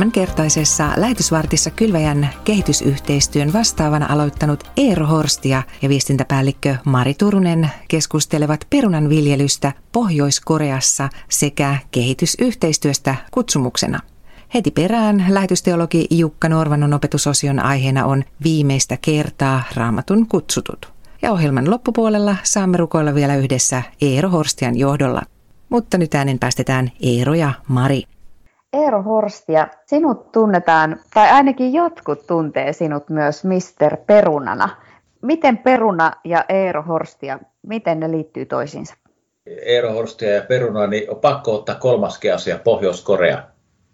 Tämänkertaisessa lähetysvartissa Kylväjän kehitysyhteistyön vastaavana aloittanut Eero Horstia ja viestintäpäällikkö Mari Turunen keskustelevat perunan viljelystä Pohjois-Koreassa sekä kehitysyhteistyöstä kutsumuksena. Heti perään lähetysteologi Jukka Norvanon opetusosion aiheena on viimeistä kertaa raamatun kutsutut. Ja ohjelman loppupuolella saamme rukoilla vielä yhdessä Eero Horstian johdolla. Mutta nyt äänen päästetään Eero ja Mari. Eero Horstia, sinut tunnetaan, tai ainakin jotkut tuntee sinut myös Mister Perunana. Miten Peruna ja Eero Horstia, miten ne liittyy toisiinsa? Eero Horstia ja Peruna, niin on pakko ottaa kolmaskin asia, Pohjois-Korea.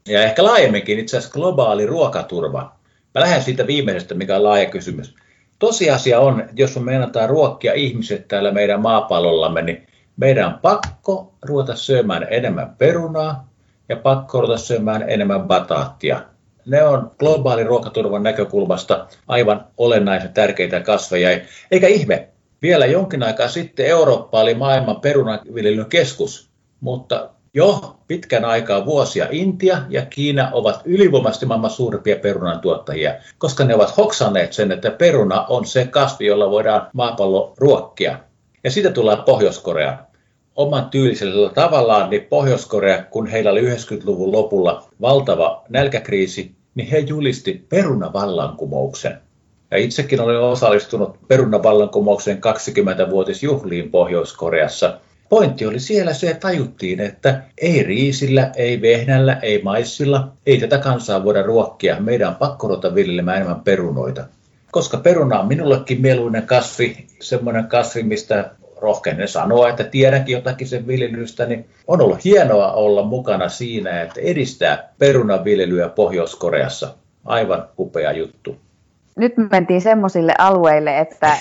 Ja ehkä laajemminkin itse asiassa globaali ruokaturva. Mä lähden siitä viimeisestä, mikä on laaja kysymys. Tosiasia on, että jos me meinataan ruokkia ihmiset täällä meidän maapallollamme, niin meidän on pakko ruveta syömään enemmän perunaa, ja pakko ruveta syömään enemmän bataattia. Ne on globaali ruokaturvan näkökulmasta aivan olennaisen tärkeitä kasveja. Eikä ihme, vielä jonkin aikaa sitten Eurooppa oli maailman perunaviljelyn keskus, mutta jo pitkän aikaa vuosia Intia ja Kiina ovat ylivoimaisesti maailman suurimpia perunan tuottajia, koska ne ovat hoksanneet sen, että peruna on se kasvi, jolla voidaan maapallo ruokkia. Ja siitä tullaan Pohjois-Koreaan oman tyylisellä tavallaan, niin Pohjois-Korea, kun heillä oli 90-luvun lopulla valtava nälkäkriisi, niin he julisti perunavallankumouksen. Ja itsekin olen osallistunut perunavallankumouksen 20-vuotisjuhliin Pohjois-Koreassa. Pointti oli siellä se, että tajuttiin, että ei riisillä, ei vehnällä, ei maissilla, ei tätä kansaa voida ruokkia. Meidän on pakko ruveta viljelemään enemmän perunoita. Koska peruna on minullekin mieluinen kasvi, semmoinen kasvi, mistä rohkenen sanoa, että tiedänkin jotakin sen viljelystä, niin on ollut hienoa olla mukana siinä, että edistää perunaviljelyä Pohjois-Koreassa. Aivan upea juttu. Nyt mentiin semmoisille alueille, että,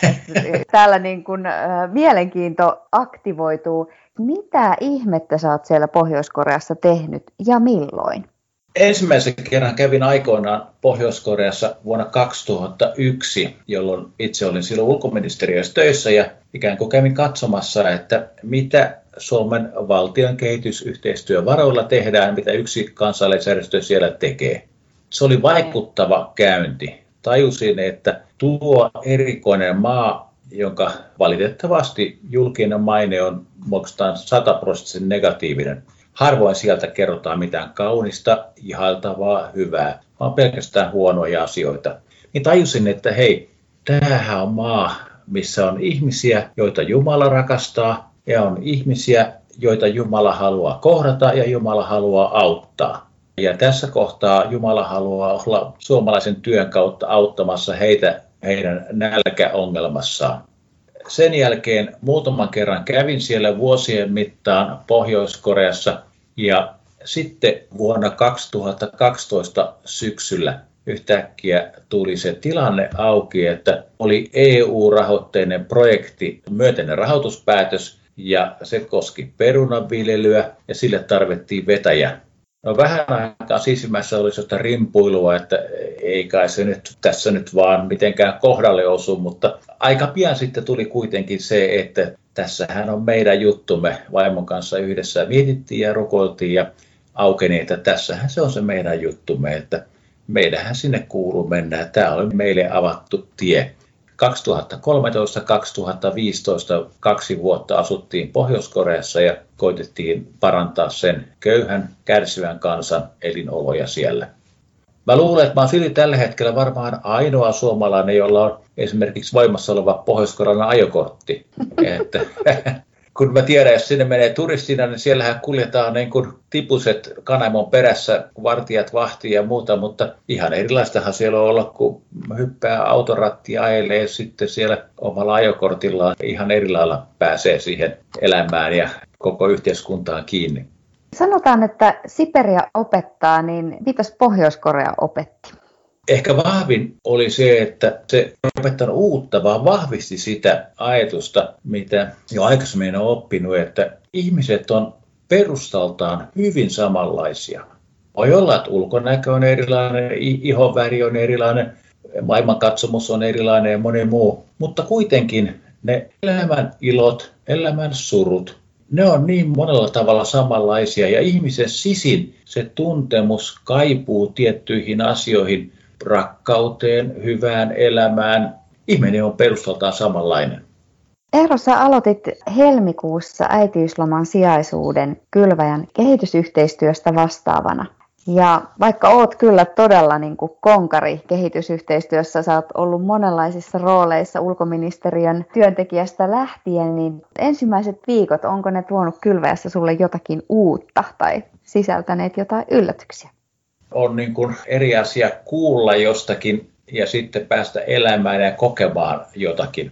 että täällä niin kuin, äh, mielenkiinto aktivoituu. Mitä ihmettä sä oot siellä Pohjois-Koreassa tehnyt ja milloin? Ensimmäisen kerran kävin aikoinaan Pohjois-Koreassa vuonna 2001, jolloin itse olin silloin ulkoministeriössä töissä ja ikään kuin kävin katsomassa, että mitä Suomen valtion kehitysyhteistyövaroilla tehdään, mitä yksi kansallisjärjestö siellä tekee. Se oli vaikuttava käynti. Tajusin, että tuo erikoinen maa, jonka valitettavasti julkinen maine on muokstaan 100 prosenttisen negatiivinen, Harvoin sieltä kerrotaan mitään kaunista, ihailtavaa, hyvää, vaan pelkästään huonoja asioita. Niin tajusin, että hei, tämähän on maa, missä on ihmisiä, joita Jumala rakastaa, ja on ihmisiä, joita Jumala haluaa kohdata ja Jumala haluaa auttaa. Ja tässä kohtaa Jumala haluaa olla suomalaisen työn kautta auttamassa heitä heidän nälkäongelmassaan. Sen jälkeen muutaman kerran kävin siellä vuosien mittaan Pohjois-Koreassa ja sitten vuonna 2012 syksyllä yhtäkkiä tuli se tilanne auki, että oli EU-rahoitteinen projekti, myönteinen rahoituspäätös, ja se koski perunanviljelyä, ja sille tarvittiin vetäjä. No vähän aikaa sisimmässä oli sitä rimpuilua, että ei kai se nyt tässä nyt vaan mitenkään kohdalle osu, mutta aika pian sitten tuli kuitenkin se, että tässähän on meidän juttumme vaimon kanssa yhdessä mietittiin ja rukoiltiin ja aukeni, että tässähän se on se meidän juttumme, että meidähän sinne kuuluu mennä. Tämä oli meille avattu tie. 2013-2015 kaksi vuotta asuttiin Pohjois-Koreassa ja koitettiin parantaa sen köyhän, kärsivän kansan elinoloja siellä. Mä luulen, että mä oon silti tällä hetkellä varmaan ainoa suomalainen, jolla on esimerkiksi voimassa oleva pohjois ajokortti. Että, kun mä tiedän, jos sinne menee turistina, niin siellähän kuljetaan niin kuin tipuset kanamon perässä, vartijat vahtii ja muuta, mutta ihan erilaistahan siellä on olla, kun hyppää autorattia ajelee sitten siellä omalla ajokortillaan ihan eri lailla pääsee siihen elämään ja koko yhteiskuntaan kiinni. Sanotaan, että Siperia opettaa, niin mitäs Pohjois-Korea opetti? Ehkä vahvin oli se, että se opettanut uutta, vaan vahvisti sitä ajatusta, mitä jo aikaisemmin on oppinut, että ihmiset on perustaltaan hyvin samanlaisia. Voi olla, että ulkonäkö on erilainen, ihonväri on erilainen, maailmankatsomus on erilainen ja moni muu, mutta kuitenkin ne elämän ilot, elämän surut, ne on niin monella tavalla samanlaisia ja ihmisen sisin se tuntemus kaipuu tiettyihin asioihin, rakkauteen, hyvään elämään. Ihminen on perustaltaan samanlainen. Eero, sä aloitit helmikuussa äitiysloman sijaisuuden kylväjän kehitysyhteistyöstä vastaavana. Ja vaikka oot kyllä todella niin kuin konkari kehitysyhteistyössä, sä oot ollut monenlaisissa rooleissa ulkoministeriön työntekijästä lähtien, niin ensimmäiset viikot, onko ne tuonut kylväjässä sulle jotakin uutta tai sisältäneet jotain yllätyksiä? On niin kuin eri asia kuulla jostakin ja sitten päästä elämään ja kokemaan jotakin.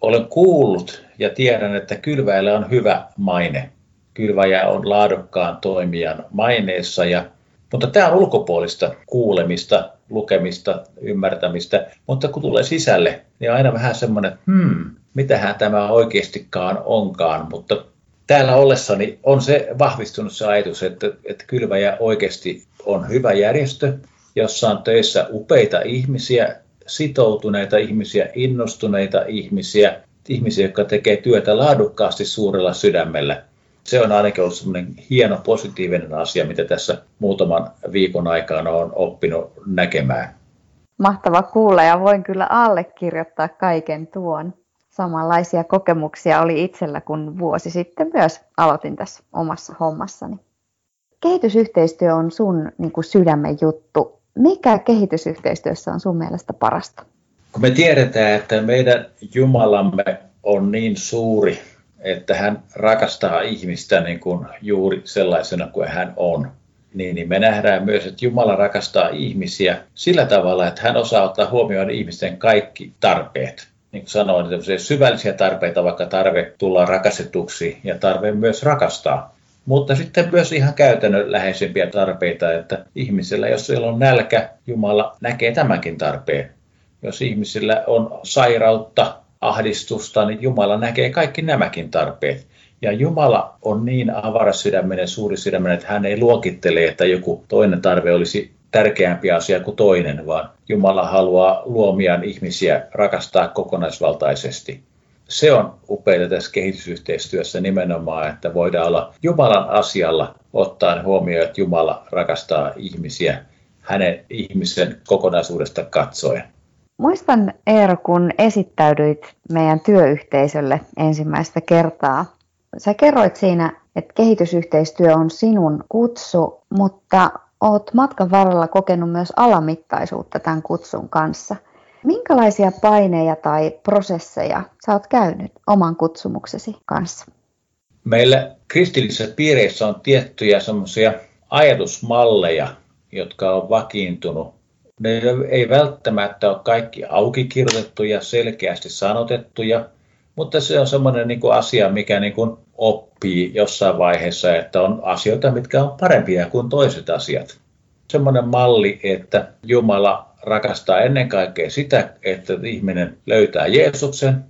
Olen kuullut ja tiedän, että kylväjällä on hyvä maine. Kylväjä on laadukkaan toimijan maineessa ja mutta tämä on ulkopuolista kuulemista, lukemista, ymmärtämistä. Mutta kun tulee sisälle, niin aina vähän semmoinen, hmm, mitähän tämä oikeastikaan onkaan. Mutta täällä ollessani on se vahvistunut se ajatus, että, että Kylväjä oikeasti on hyvä järjestö, jossa on töissä upeita ihmisiä, sitoutuneita ihmisiä, innostuneita ihmisiä, ihmisiä, jotka tekee työtä laadukkaasti suurella sydämellä se on ainakin ollut semmoinen hieno positiivinen asia, mitä tässä muutaman viikon aikana on oppinut näkemään. Mahtava kuulla ja voin kyllä allekirjoittaa kaiken tuon. Samanlaisia kokemuksia oli itsellä, kun vuosi sitten myös aloitin tässä omassa hommassani. Kehitysyhteistyö on sun niin kuin sydämen juttu. Mikä kehitysyhteistyössä on sun mielestä parasta? Kun me tiedetään, että meidän Jumalamme on niin suuri, että hän rakastaa ihmistä niin kuin juuri sellaisena kuin hän on. Niin, niin me nähdään myös, että Jumala rakastaa ihmisiä sillä tavalla, että hän osaa ottaa huomioon ihmisten kaikki tarpeet. Niin kuin sanoin, että syvällisiä tarpeita, vaikka tarve tulla rakastetuksi ja tarve myös rakastaa. Mutta sitten myös ihan käytännön läheisempiä tarpeita, että ihmisellä, jos siellä on nälkä, Jumala näkee tämänkin tarpeen. Jos ihmisillä on sairautta, ahdistusta, niin Jumala näkee kaikki nämäkin tarpeet. Ja Jumala on niin avarasydäminen, suuri sydäminen, että hän ei luokittele, että joku toinen tarve olisi tärkeämpi asia kuin toinen, vaan Jumala haluaa luomiaan ihmisiä rakastaa kokonaisvaltaisesti. Se on upeaa tässä kehitysyhteistyössä nimenomaan, että voidaan olla Jumalan asialla ottaen huomioon, että Jumala rakastaa ihmisiä hänen ihmisen kokonaisuudesta katsoen. Muistan Eero, kun esittäydyit meidän työyhteisölle ensimmäistä kertaa. Sä kerroit siinä, että kehitysyhteistyö on sinun kutsu, mutta oot matkan varrella kokenut myös alamittaisuutta tämän kutsun kanssa. Minkälaisia paineja tai prosesseja sä oot käynyt oman kutsumuksesi kanssa? Meillä kristillisissä piireissä on tiettyjä semmoisia ajatusmalleja, jotka on vakiintunut ne ei välttämättä ole kaikki auki kirjoitettuja, selkeästi sanotettuja, mutta se on semmoinen niin asia, mikä niin kuin oppii jossain vaiheessa, että on asioita, mitkä on parempia kuin toiset asiat. Semmoinen malli, että Jumala rakastaa ennen kaikkea sitä, että ihminen löytää Jeesuksen.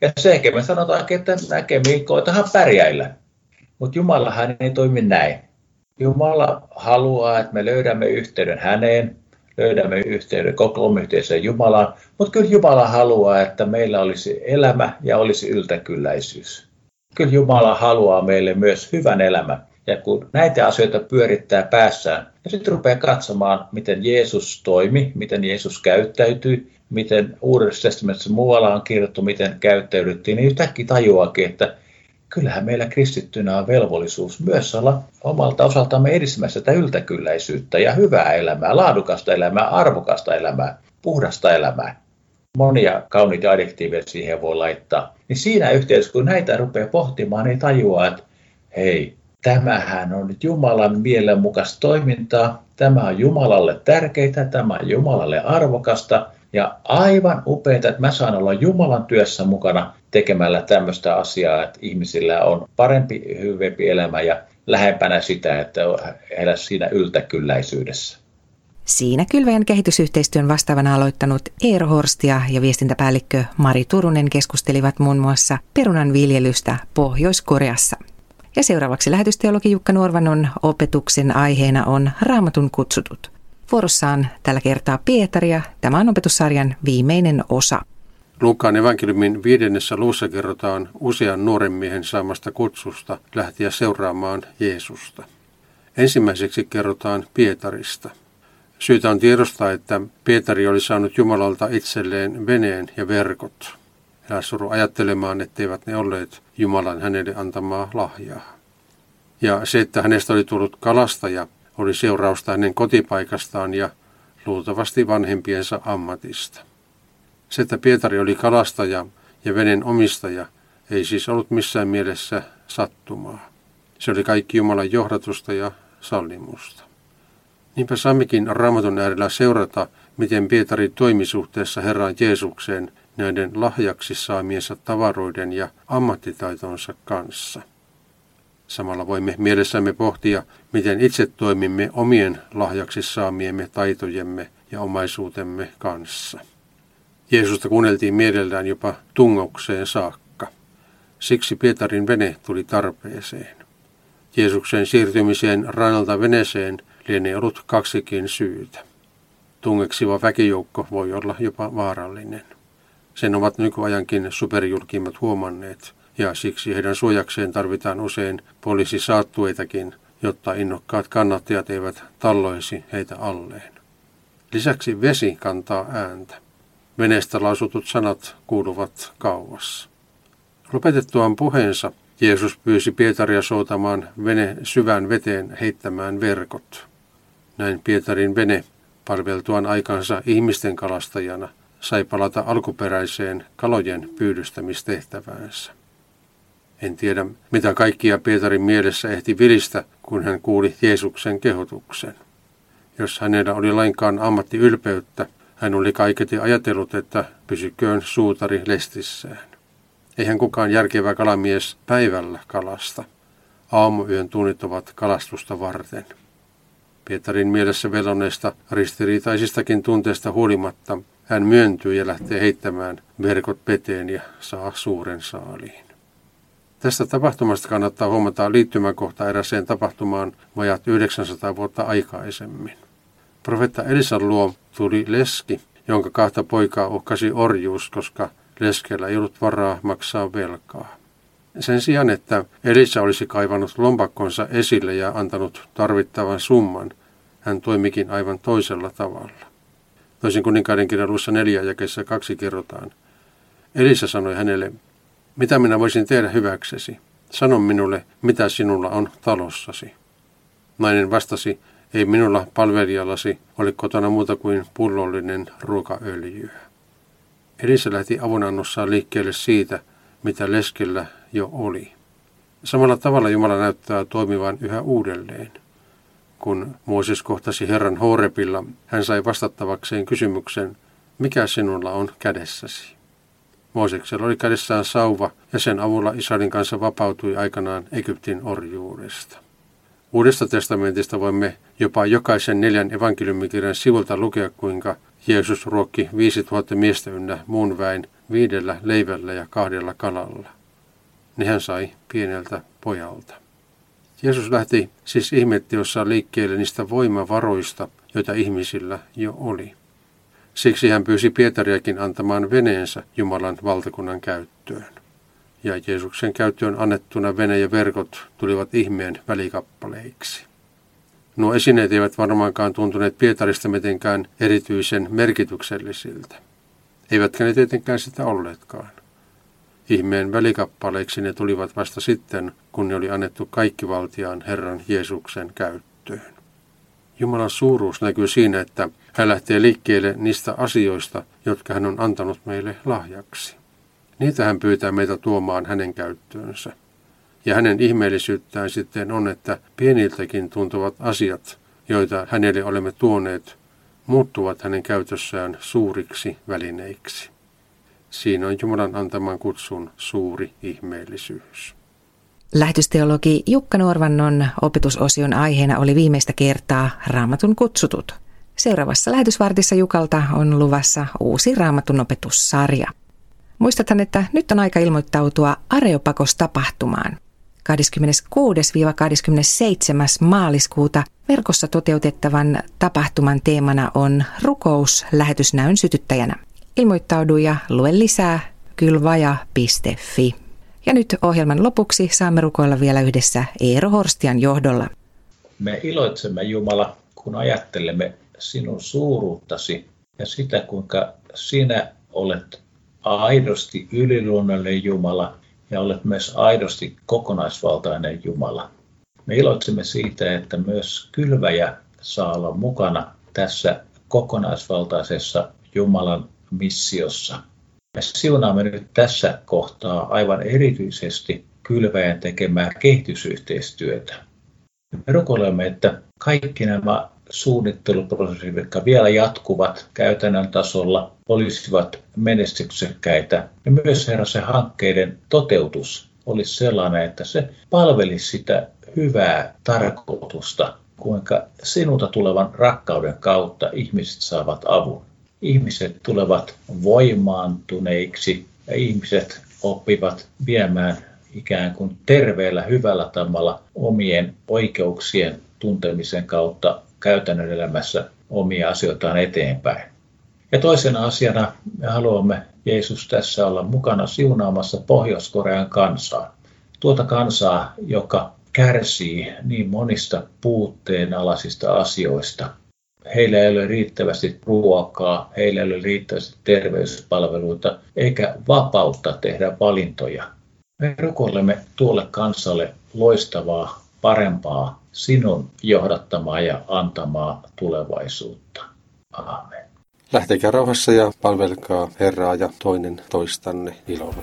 Ja se me sanotaan, että näkemiin koitahan pärjäillä. Mutta Jumalahan ei toimi näin. Jumala haluaa, että me löydämme yhteyden häneen, löydämme yhteyden koko yhteiseen Jumalaan, mutta kyllä Jumala haluaa, että meillä olisi elämä ja olisi yltäkylläisyys. Kyllä Jumala haluaa meille myös hyvän elämän. Ja kun näitä asioita pyörittää päässään, ja sitten rupeaa katsomaan, miten Jeesus toimi, miten Jeesus käyttäytyi, miten Uudessa testamentissa muualla on kirjoittu, miten käyttäydyttiin, niin yhtäkkiä tajuakin, että kyllähän meillä kristittynä on velvollisuus myös olla omalta osaltamme edistämässä tätä yltäkylläisyyttä ja hyvää elämää, laadukasta elämää, arvokasta elämää, puhdasta elämää. Monia kauniita adjektiiveja siihen voi laittaa. Niin siinä yhteydessä, kun näitä rupeaa pohtimaan, niin tajuaa, että hei, tämähän on nyt Jumalan mielenmukaista toimintaa, tämä on Jumalalle tärkeää, tämä on Jumalalle arvokasta, ja aivan upeaa, että mä saan olla Jumalan työssä mukana tekemällä tämmöistä asiaa, että ihmisillä on parempi, hyvempi elämä ja lähempänä sitä, että elää siinä yltäkylläisyydessä. Siinä Kylväjän kehitysyhteistyön vastaavana aloittanut Eero Horstia ja viestintäpäällikkö Mari Turunen keskustelivat muun muassa perunan viljelystä Pohjois-Koreassa. Ja seuraavaksi lähetysteologi Jukka Nuorvanon opetuksen aiheena on Raamatun kutsutut. Vuorossaan tällä kertaa Pietaria. Tämä on opetussarjan viimeinen osa. Luukkaan evankeliumin viidennessä luussa kerrotaan usean nuoren miehen saamasta kutsusta lähteä seuraamaan Jeesusta. Ensimmäiseksi kerrotaan Pietarista. Syytä on tiedostaa, että Pietari oli saanut Jumalalta itselleen veneen ja verkot. Älä suru ajattelemaan, etteivät ne olleet Jumalan hänelle antamaa lahjaa. Ja se, että hänestä oli tullut kalastaja, oli seurausta hänen kotipaikastaan ja luultavasti vanhempiensa ammatista. Se, että Pietari oli kalastaja ja venen omistaja, ei siis ollut missään mielessä sattumaa. Se oli kaikki Jumalan johdatusta ja sallimusta. Niinpä saammekin raamatun äärellä seurata, miten Pietari toimi suhteessa Herran Jeesukseen näiden lahjaksi saamiensa tavaroiden ja ammattitaitonsa kanssa. Samalla voimme mielessämme pohtia, miten itse toimimme omien lahjaksi saamiemme taitojemme ja omaisuutemme kanssa. Jeesusta kuunneltiin mielellään jopa tungokseen saakka. Siksi Pietarin vene tuli tarpeeseen. Jeesuksen siirtymiseen rannalta veneeseen lienee ollut kaksikin syytä. Tungeksiva väkijoukko voi olla jopa vaarallinen. Sen ovat nykyajankin superjulkimmat huomanneet, ja siksi heidän suojakseen tarvitaan usein poliisisaattueitakin, jotta innokkaat kannattajat eivät talloisi heitä alleen. Lisäksi vesi kantaa ääntä. Veneestä lausutut sanat kuuluvat kauas. Lopetettuaan puheensa Jeesus pyysi Pietaria soutamaan vene syvään veteen heittämään verkot. Näin Pietarin vene, palveltuaan aikansa ihmisten kalastajana, sai palata alkuperäiseen kalojen pyydystämistehtäväänsä. En tiedä, mitä kaikkia Pietarin mielessä ehti vilistä, kun hän kuuli Jeesuksen kehotuksen. Jos hänellä oli lainkaan ammattiylpeyttä, hän oli kaiketi ajatellut, että pysyköön suutari lestissään. Eihän kukaan järkevä kalamies päivällä kalasta. Aamuyön tunnit ovat kalastusta varten. Pietarin mielessä veloneista ristiriitaisistakin tunteista huolimatta hän myöntyy ja lähtee heittämään verkot veteen ja saa suuren saaliin. Tästä tapahtumasta kannattaa huomata liittymäkohta eräseen tapahtumaan vajat 900 vuotta aikaisemmin. Profetta Elisan luo tuli leski, jonka kahta poikaa uhkasi orjuus, koska leskellä ei ollut varaa maksaa velkaa. Sen sijaan, että Elisa olisi kaivannut lompakkonsa esille ja antanut tarvittavan summan, hän toimikin aivan toisella tavalla. Toisin kuninkaiden kirjalussa neljä jakeessa kaksi kerrotaan. Elisa sanoi hänelle, mitä minä voisin tehdä hyväksesi? Sano minulle, mitä sinulla on talossasi. Nainen vastasi, ei minulla palvelijallasi ole kotona muuta kuin pullollinen ruokaöljyä. Elisa lähti avunannossaan liikkeelle siitä, mitä leskellä jo oli. Samalla tavalla Jumala näyttää toimivan yhä uudelleen. Kun Mooses kohtasi Herran Horepilla, hän sai vastattavakseen kysymyksen, mikä sinulla on kädessäsi? Mooseksella oli kädessään sauva ja sen avulla Israelin kanssa vapautui aikanaan Egyptin orjuudesta. Uudesta testamentista voimme jopa jokaisen neljän evankeliumikirjan sivulta lukea, kuinka Jeesus ruokki 5000 miestä ynnä muun väen viidellä leivällä ja kahdella kalalla. Ne hän sai pieneltä pojalta. Jeesus lähti siis ihmetteossa liikkeelle niistä voimavaroista, joita ihmisillä jo oli. Siksi hän pyysi Pietariakin antamaan veneensä Jumalan valtakunnan käyttöön. Ja Jeesuksen käyttöön annettuna vene ja verkot tulivat ihmeen välikappaleiksi. Nuo esineet eivät varmaankaan tuntuneet Pietarista mitenkään erityisen merkityksellisiltä. Eivätkä ne tietenkään sitä olleetkaan. Ihmeen välikappaleiksi ne tulivat vasta sitten, kun ne oli annettu kaikkivaltiaan Herran Jeesuksen käyttöön. Jumalan suuruus näkyy siinä, että hän lähtee liikkeelle niistä asioista, jotka hän on antanut meille lahjaksi. Niitä hän pyytää meitä tuomaan hänen käyttöönsä. Ja hänen ihmeellisyyttään sitten on, että pieniltäkin tuntuvat asiat, joita hänelle olemme tuoneet, muuttuvat hänen käytössään suuriksi välineiksi. Siinä on Jumalan antaman kutsun suuri ihmeellisyys. Lähetysteologi Jukka Norvannon opetusosion aiheena oli viimeistä kertaa Raamatun kutsutut. Seuraavassa lähetysvartissa Jukalta on luvassa uusi Raamatun opetussarja. Muistathan, että nyt on aika ilmoittautua Areopakos-tapahtumaan. 26-27. maaliskuuta verkossa toteutettavan tapahtuman teemana on rukous lähetysnäyn sytyttäjänä. Ilmoittaudu ja lue lisää kylvaja.fi. Ja nyt ohjelman lopuksi saamme rukoilla vielä yhdessä Eero Horstian johdolla. Me iloitsemme Jumala, kun ajattelemme sinun suuruuttasi ja sitä, kuinka sinä olet aidosti yliluonnollinen Jumala ja olet myös aidosti kokonaisvaltainen Jumala. Me iloitsemme siitä, että myös kylväjä saa olla mukana tässä kokonaisvaltaisessa Jumalan missiossa. Me siunaamme nyt tässä kohtaa aivan erityisesti kylväjän tekemää kehitysyhteistyötä. Me rukoilemme, että kaikki nämä suunnitteluprosessit, jotka vielä jatkuvat käytännön tasolla, olisivat menestyksekkäitä. Ja myös herra se hankkeiden toteutus olisi sellainen, että se palvelisi sitä hyvää tarkoitusta, kuinka sinulta tulevan rakkauden kautta ihmiset saavat avun. Ihmiset tulevat voimaantuneiksi ja ihmiset oppivat viemään ikään kuin terveellä, hyvällä tavalla omien oikeuksien tuntemisen kautta käytännön elämässä omia asioitaan eteenpäin. Ja toisena asiana me haluamme Jeesus tässä olla mukana siunaamassa Pohjois-Korean kansaa. Tuota kansaa, joka kärsii niin monista puutteenalaisista asioista. Heillä ei ole riittävästi ruokaa, heillä ei ole riittävästi terveyspalveluita eikä vapautta tehdä valintoja. Me rukoilemme tuolle kansalle loistavaa, parempaa, sinun johdattamaa ja antamaa tulevaisuutta. Amen. Lähtekää rauhassa ja palvelkaa Herraa ja toinen toistanne ilolla.